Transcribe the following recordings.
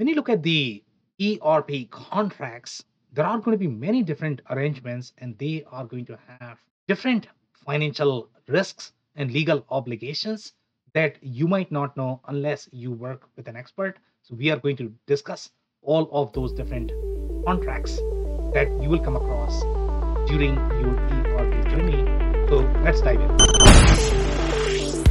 when you look at the ERP contracts, there are going to be many different arrangements and they are going to have different financial risks and legal obligations that you might not know unless you work with an expert. So, we are going to discuss all of those different contracts that you will come across during your ERP journey. So, let's dive in.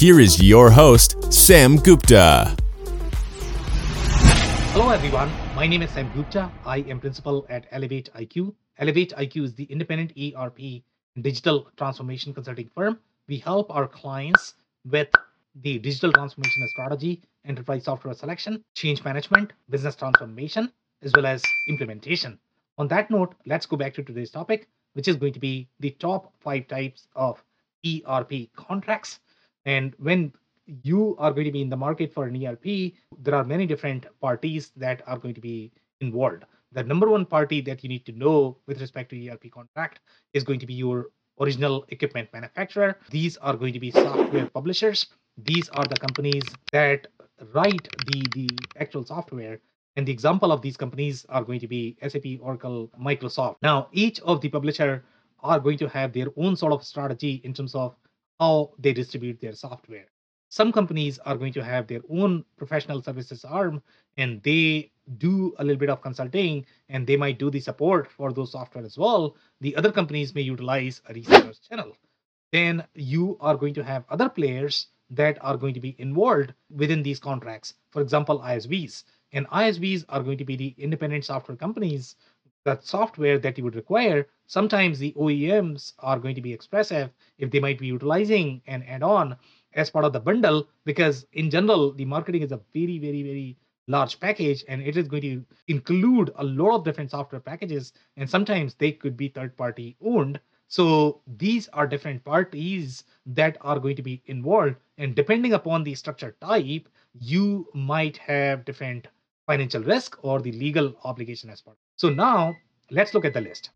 here is your host, Sam Gupta. Hello, everyone. My name is Sam Gupta. I am principal at ElevatIQ. Elevate IQ is the independent ERP digital transformation consulting firm. We help our clients with the digital transformation strategy, enterprise software selection, change management, business transformation, as well as implementation. On that note, let's go back to today's topic, which is going to be the top five types of ERP contracts. And when you are going to be in the market for an ERP, there are many different parties that are going to be involved. The number one party that you need to know with respect to ERP contract is going to be your original equipment manufacturer. These are going to be software publishers. These are the companies that write the, the actual software. And the example of these companies are going to be SAP, Oracle, Microsoft. Now, each of the publisher are going to have their own sort of strategy in terms of how they distribute their software. Some companies are going to have their own professional services arm and they do a little bit of consulting and they might do the support for those software as well. The other companies may utilize a resellers channel. Then you are going to have other players that are going to be involved within these contracts. For example isvs and isvs are going to be the independent software companies that software that you would require sometimes the oems are going to be expressive if they might be utilizing an add-on as part of the bundle because in general the marketing is a very very very large package and it is going to include a lot of different software packages and sometimes they could be third party owned. So these are different parties that are going to be involved and depending upon the structure type you might have different financial risk or the legal obligation as part so now let's look at the list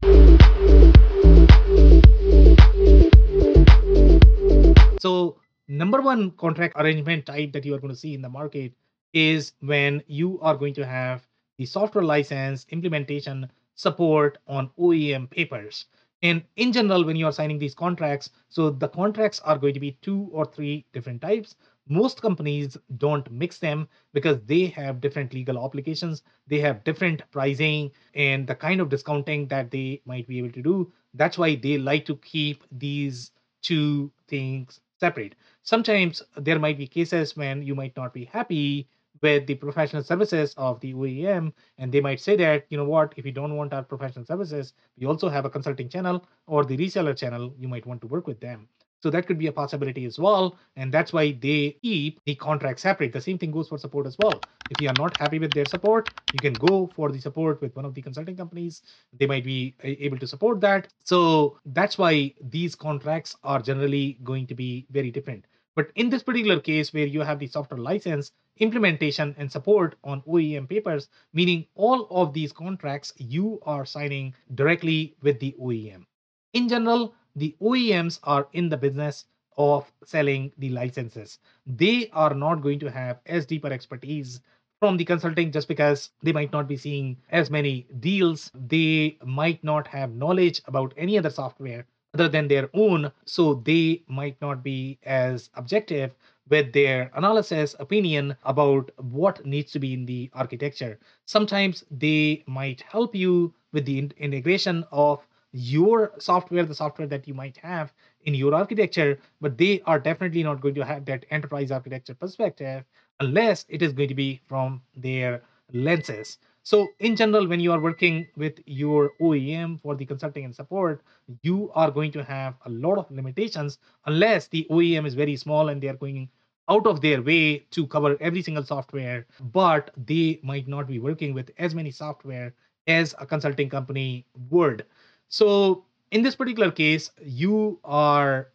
so number one contract arrangement type that you are going to see in the market is when you are going to have the software license implementation support on OEM papers. And in general, when you are signing these contracts, so the contracts are going to be two or three different types. Most companies don't mix them because they have different legal obligations, they have different pricing and the kind of discounting that they might be able to do. That's why they like to keep these two things separate. Sometimes there might be cases when you might not be happy with the professional services of the OEM, and they might say that, you know what, if you don't want our professional services, we also have a consulting channel or the reseller channel, you might want to work with them. So that could be a possibility as well. And that's why they keep the contract separate. The same thing goes for support as well. If you are not happy with their support, you can go for the support with one of the consulting companies. They might be uh, able to support that. So that's why these contracts are generally going to be very different. But in this particular case, where you have the software license, implementation, and support on OEM papers, meaning all of these contracts you are signing directly with the OEM. In general, the OEMs are in the business of selling the licenses. They are not going to have as deeper expertise from the consulting just because they might not be seeing as many deals. They might not have knowledge about any other software other than their own. So they might not be as objective with their analysis opinion about what needs to be in the architecture. Sometimes they might help you with the in- integration of your software, the software that you might have in your architecture, but they are definitely not going to have that enterprise architecture perspective unless it is going to be from their lenses. So, in general, when you are working with your OEM for the consulting and support, you are going to have a lot of limitations unless the OEM is very small and they are going out of their way to cover every single software, but they might not be working with as many software as a consulting company would. So in this particular case, you are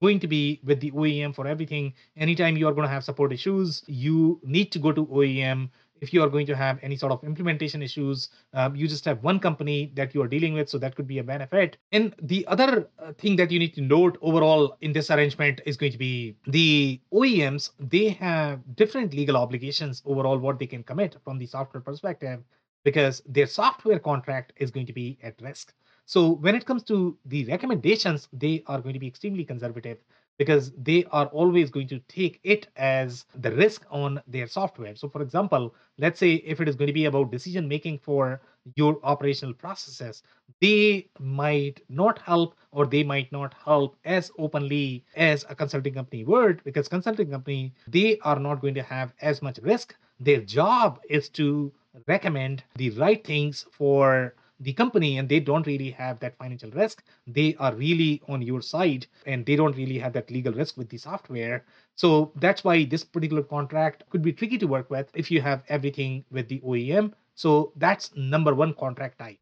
going to be with the OEM for everything. Anytime you are going to have support issues, you need to go to OEM if you are going to have any sort of implementation issues, um, you just have one company that you are dealing with. So that could be a benefit. And the other uh, thing that you need to note overall in this arrangement is going to be the OEMs, they have different legal obligations overall, what they can commit from the software perspective, because their software contract is going to be at risk. So when it comes to the recommendations, they are going to be extremely conservative because they are always going to take it as the risk on their software. So, for example, let's say if it is going to be about decision making for your operational processes, they might not help or they might not help as openly as a consulting company would because consulting company they are not going to have as much risk. Their job is to recommend the right things for the company and they don't really have that financial risk. They are really on your side and they don't really have that legal risk with the software. So that's why this particular contract could be tricky to work with if you have everything with the OEM so that's number one contract type.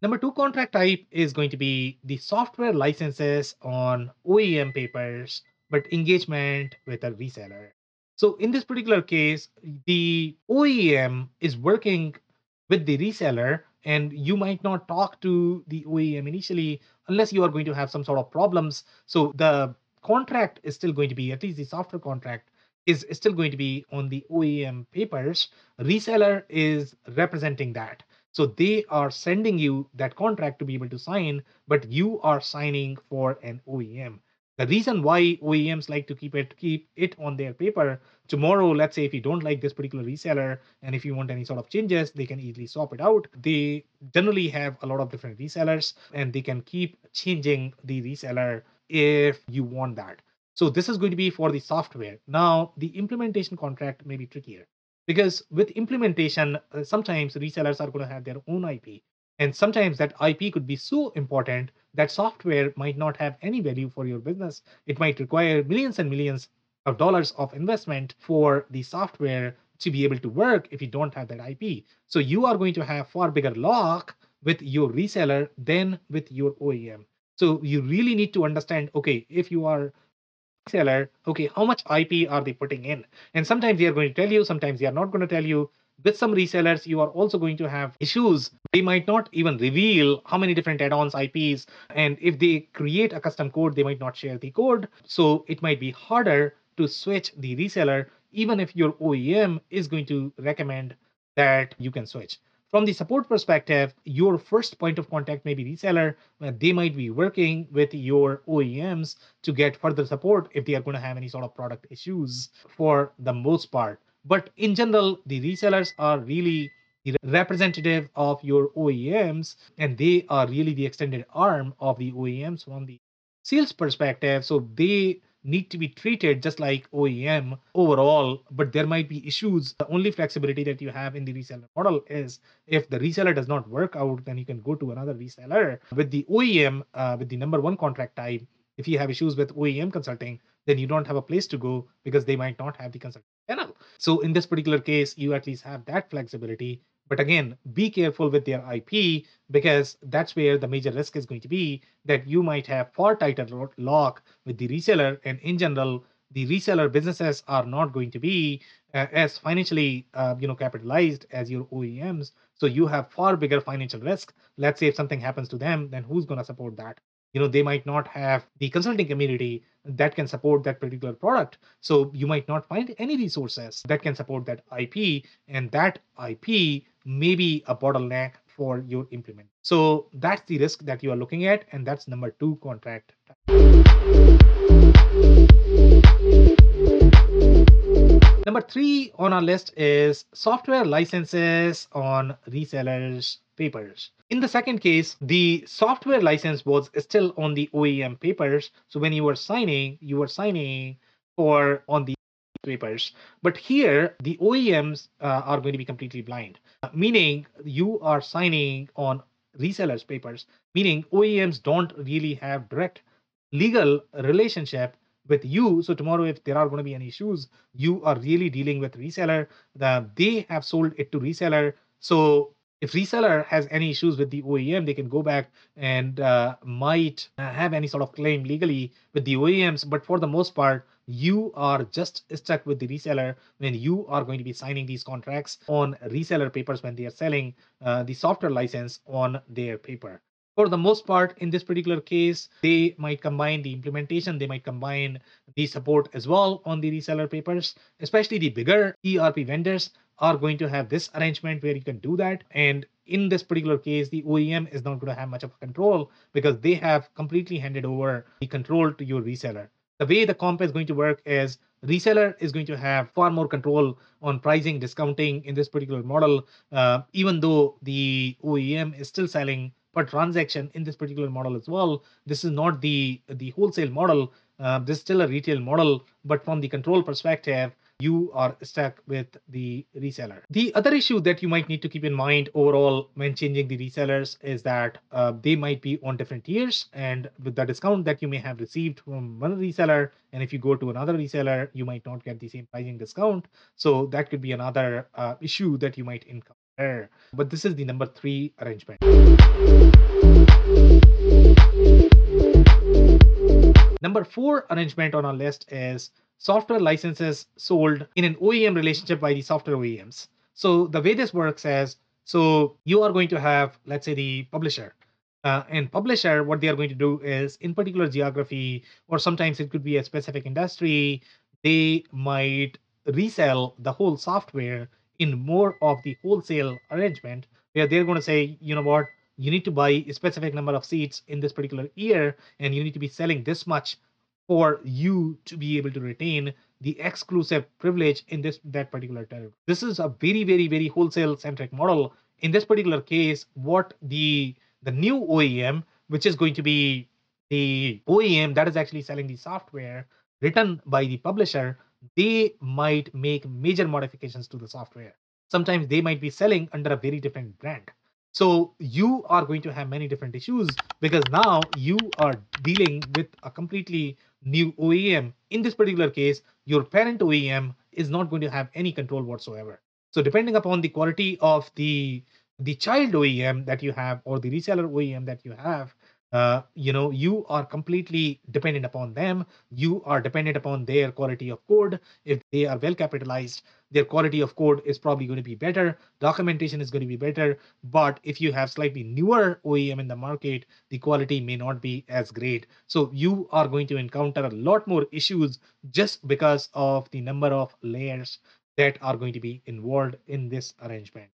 Number two contract type is going to be the software licenses on OEM papers, but engagement with a reseller. So in this particular case, the OEM is working with the reseller and you might not talk to the OEM initially unless you are going to have some sort of problems. So the contract is still going to be, at least the software contract is still going to be on the OEM papers. Reseller is representing that. So they are sending you that contract to be able to sign, but you are signing for an OEM the reason why OEMs like to keep it keep it on their paper tomorrow let's say if you don't like this particular reseller and if you want any sort of changes they can easily swap it out. They generally have a lot of different resellers and they can keep changing the reseller if you want that. So this is going to be for the software. Now the implementation contract may be trickier because with implementation uh, sometimes resellers are going to have their own ip and sometimes that ip could be so important that software might not have any value for your business. It might require millions and millions of dollars of investment for the software to be able to work if you don't have that IP. So you are going to have far bigger lock with your reseller than with your OEM. So you really need to understand okay, if you are seller, okay, how much IP are they putting in? And sometimes they are going to tell you, sometimes they are not going to tell you with some resellers, you are also going to have issues. They might not even reveal how many different add ons, IPs, and if they create a custom code, they might not share the code. So it might be harder to switch the reseller, even if your OEM is going to recommend that you can switch. From the support perspective, your first point of contact may be reseller. They might be working with your OEMs to get further support if they are going to have any sort of product issues for the most part. But in general, the resellers are really the representative of your OEMs, and they are really the extended arm of the OEMs from the sales perspective. So they need to be treated just like OEM overall, but there might be issues. The only flexibility that you have in the reseller model is if the reseller does not work out, then you can go to another reseller. With the OEM, uh, with the number one contract type, if you have issues with OEM consulting, then you don't have a place to go because they might not have the consulting. So in this particular case, you at least have that flexibility. But again, be careful with their IP because that's where the major risk is going to be that you might have far tighter lock with the reseller. And in general, the reseller businesses are not going to be uh, as financially uh, you know capitalized as your OEMs. So you have far bigger financial risk. Let's say if something happens to them, then who's going to support that? You know they might not have the consulting community that can support that particular product. So you might not find any resources that can support that ip and that ip may be a bottleneck for your implement. So that's the risk that you are looking at and that's number two contract. Number three on our list is software licenses on resellers' papers. In the second case, the software license was still on the OEM papers. So when you were signing, you were signing for on the papers. But here, the OEMs uh, are going to be completely blind, meaning you are signing on resellers' papers, meaning OEMs don't really have direct legal relationship with you. So tomorrow, if there are going to be any issues, you are really dealing with reseller. The, they have sold it to reseller. So if reseller has any issues with the OEM, they can go back and uh, might have any sort of claim legally with the OEMs. But for the most part, you are just stuck with the reseller when you are going to be signing these contracts on reseller papers when they are selling uh, the software license on their paper for the most part in this particular case they might combine the implementation they might combine the support as well on the reseller papers especially the bigger erp vendors are going to have this arrangement where you can do that. And in this particular case the oem is not going to have much of a control because they have completely handed over the control to your reseller. The way the comp is going to work is reseller is going to have far more control on pricing discounting in this particular model uh, even though the oem is still selling per transaction in this particular model as well. This is not the the wholesale model. Uh, this is still a retail model but from the control perspective you are stuck with the reseller. The other issue that you might need to keep in mind overall when changing the resellers is that uh, they might be on different tiers and with the discount that you may have received from one reseller and if you go to another reseller you might not get the same pricing discount. So that could be another uh, issue that you might encounter. But this is the number three arrangement. Number four arrangement on our list is software licenses sold in an OEM relationship by the software OEMs. So the way this works is so you are going to have, let's say, the publisher. Uh, and publisher, what they are going to do is in particular geography, or sometimes it could be a specific industry, they might resell the whole software in more of the wholesale arrangement where they're going to say, you know what, you need to buy a specific number of seats in this particular year, and you need to be selling this much for you to be able to retain the exclusive privilege in this that particular territory. This is a very, very, very wholesale centric model. In this particular case, what the the new OEM, which is going to be the OEM that is actually selling the software written by the publisher, they might make major modifications to the software. Sometimes they might be selling under a very different brand. So you are going to have many different issues because now you are dealing with a completely new OEM. In this particular case, your parent OEM is not going to have any control whatsoever. So depending upon the quality of the the child OEM that you have or the reseller OEM that you have, uh, you know you are completely dependent upon them you are dependent upon their quality of code if they are well capitalized their quality of code is probably going to be better. Documentation is going to be better. But if you have slightly newer oem in the market the quality may not be as great. So you are going to encounter a lot more issues just because of the number of layers that are going to be involved in this arrangement.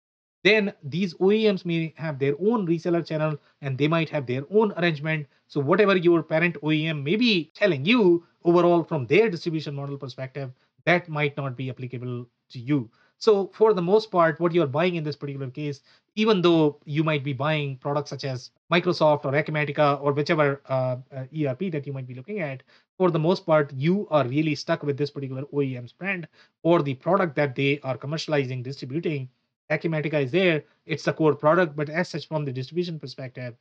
Then these OEMs may have their own reseller channel and they might have their own arrangement. So whatever your parent OEM may be telling you overall from their distribution model perspective, that might not be applicable to you. So for the most part, what you're buying in this particular case, even though you might be buying products such as Microsoft or Acumatica or whichever uh, uh, ERP that you might be looking at, for the most part, you are really stuck with this particular OEM's brand or the product that they are commercializing, distributing Acumatica is there, it's the core product, but as such, from the distribution perspective,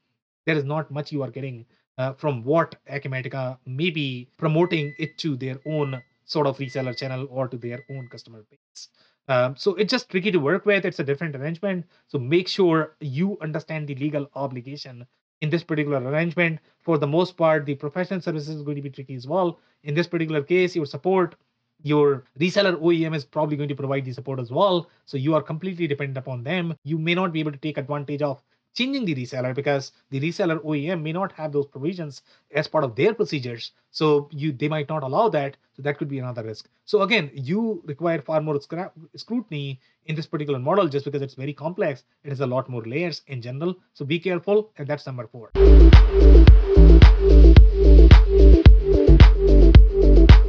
there is not much you are getting uh, from what Acumatica may be promoting it to their own sort of reseller channel or to their own customer base. Um, so it's just tricky to work with. It's a different arrangement. So make sure you understand the legal obligation in this particular arrangement. For the most part, the professional services is going to be tricky as well. In this particular case, your support your reseller OEM is probably going to provide the support as well. So you are completely dependent upon them. You may not be able to take advantage of changing the reseller because the reseller OEM may not have those provisions as part of their procedures. So you they might not allow that. So that could be another risk. So again, you require far more scrutiny in this particular model just because it's very complex. It has a lot more layers in general. So be careful. And that's number four.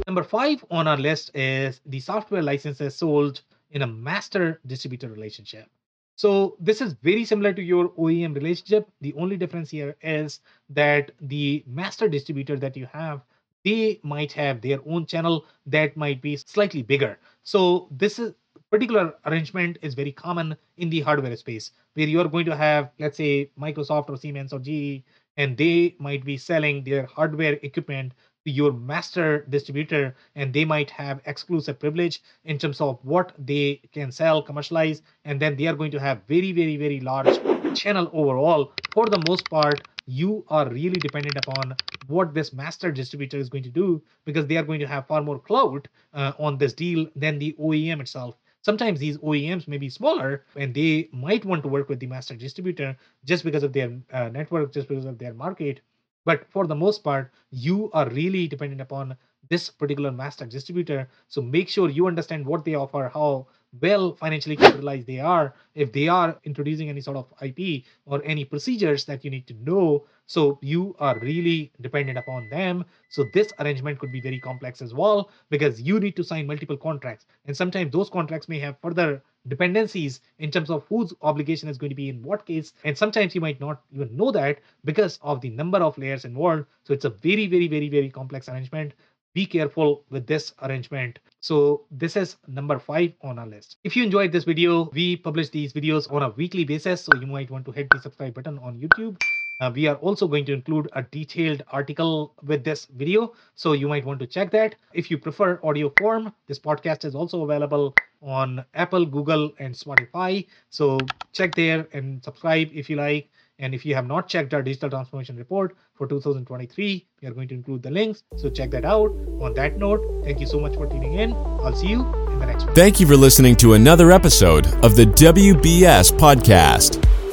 Number five on our list is the software licenses sold in a master distributor relationship. So this is very similar to your OEM relationship. The only difference here is that the master distributor that you have, they might have their own channel that might be slightly bigger. So this is particular arrangement is very common in the hardware space where you're going to have let's say microsoft or siemens or ge and they might be selling their hardware equipment your master distributor and they might have exclusive privilege in terms of what they can sell commercialize and then they are going to have very very very large channel overall for the most part you are really dependent upon what this master distributor is going to do because they are going to have far more clout uh, on this deal than the OEM itself. Sometimes these OEMs may be smaller and they might want to work with the master distributor just because of their uh, network, just because of their market. But for the most part, you are really dependent upon this particular master distributor. So make sure you understand what they offer, how well financially capitalized they are, if they are introducing any sort of IP or any procedures that you need to know. So you are really dependent upon them. So this arrangement could be very complex as well because you need to sign multiple contracts. And sometimes those contracts may have further dependencies in terms of whose obligation is going to be in what case. And sometimes you might not even know that because of the number of layers involved. So it's a very, very, very, very complex arrangement be careful with this arrangement. So this is number five on our list. If you enjoyed this video, we publish these videos on a weekly basis. So you might want to hit the subscribe button on YouTube. Uh, we are also going to include a detailed article with this video. So you might want to check that. If you prefer audio form, this podcast is also available on Apple, Google, and Spotify. So check there and subscribe if you like. And if you have not checked our digital transformation report for 2023, we are going to include the links. So check that out. On that note, thank you so much for tuning in. I'll see you in the next one. Thank you for listening to another episode of the WBS Podcast.